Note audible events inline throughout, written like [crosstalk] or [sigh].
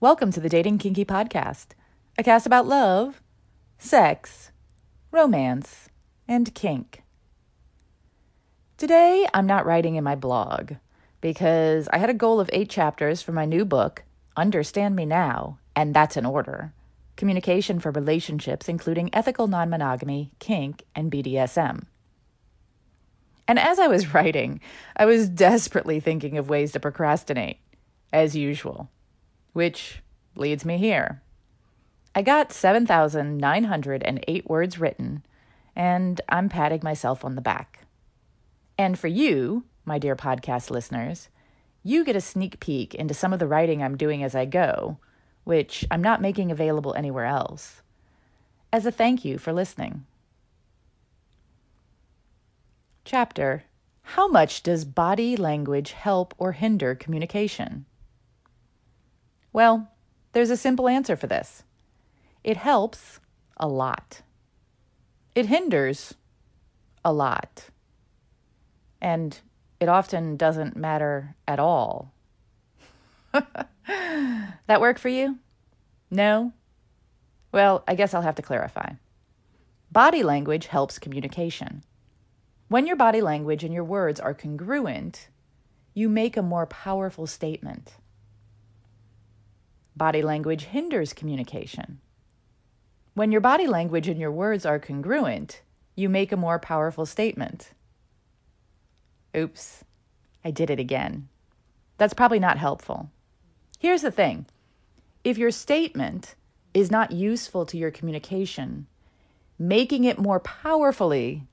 Welcome to the Dating Kinky Podcast, a cast about love, sex, romance, and kink. Today, I'm not writing in my blog because I had a goal of eight chapters for my new book, Understand Me Now, and that's in order Communication for Relationships, including ethical non monogamy, kink, and BDSM. And as I was [laughs] writing, I was desperately thinking of ways to procrastinate, as usual, which leads me here. I got 7,908 words written, and I'm patting myself on the back. And for you, my dear podcast listeners, you get a sneak peek into some of the writing I'm doing as I go, which I'm not making available anywhere else, as a thank you for listening. Chapter How much does body language help or hinder communication? Well, there's a simple answer for this it helps a lot, it hinders a lot, and it often doesn't matter at all. [laughs] that work for you? No? Well, I guess I'll have to clarify. Body language helps communication. When your body language and your words are congruent, you make a more powerful statement. Body language hinders communication. When your body language and your words are congruent, you make a more powerful statement. Oops, I did it again. That's probably not helpful. Here's the thing if your statement is not useful to your communication, making it more powerfully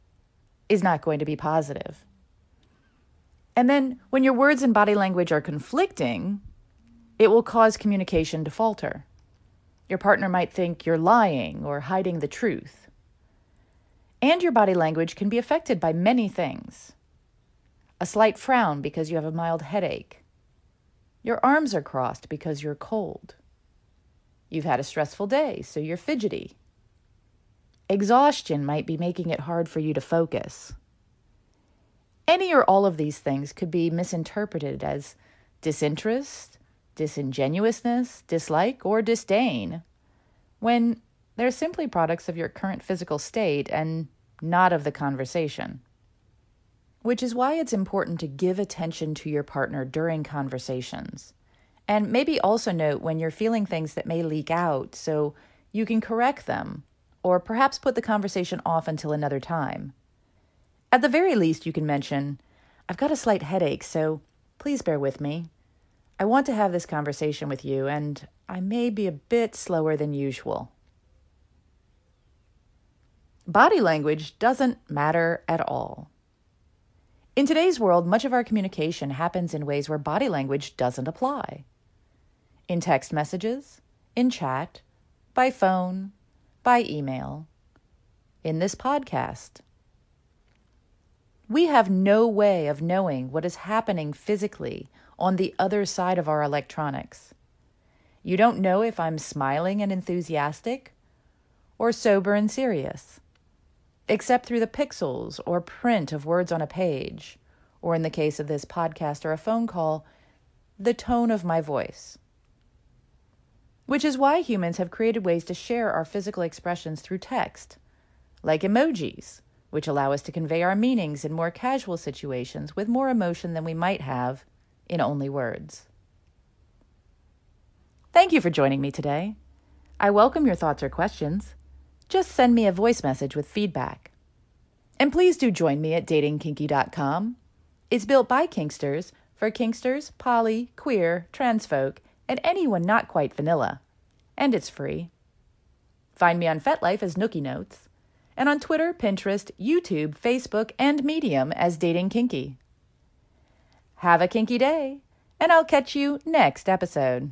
is not going to be positive. And then when your words and body language are conflicting, it will cause communication to falter. Your partner might think you're lying or hiding the truth. And your body language can be affected by many things a slight frown because you have a mild headache. Your arms are crossed because you're cold. You've had a stressful day, so you're fidgety. Exhaustion might be making it hard for you to focus. Any or all of these things could be misinterpreted as disinterest, disingenuousness, dislike, or disdain, when they're simply products of your current physical state and not of the conversation which is why it's important to give attention to your partner during conversations. And maybe also note when you're feeling things that may leak out so you can correct them, or perhaps put the conversation off until another time. At the very least, you can mention, I've got a slight headache, so please bear with me. I want to have this conversation with you, and I may be a bit slower than usual. Body language doesn't matter at all. In today's world, much of our communication happens in ways where body language doesn't apply. In text messages, in chat, by phone, by email, in this podcast. We have no way of knowing what is happening physically on the other side of our electronics. You don't know if I'm smiling and enthusiastic or sober and serious except through the pixels or print of words on a page, or in the case of this podcast or a phone call, the tone of my voice. Which is why humans have created ways to share our physical expressions through text, like emojis, which allow us to convey our meanings in more casual situations with more emotion than we might have in only words. Thank you for joining me today. I welcome your thoughts or questions just send me a voice message with feedback. And please do join me at datingkinky.com. It's built by Kinksters for Kinksters, poly, queer, trans folk, and anyone not quite vanilla. And it's free. Find me on FetLife as Nookie Notes, and on Twitter, Pinterest, YouTube, Facebook, and Medium as Dating Kinky. Have a kinky day, and I'll catch you next episode.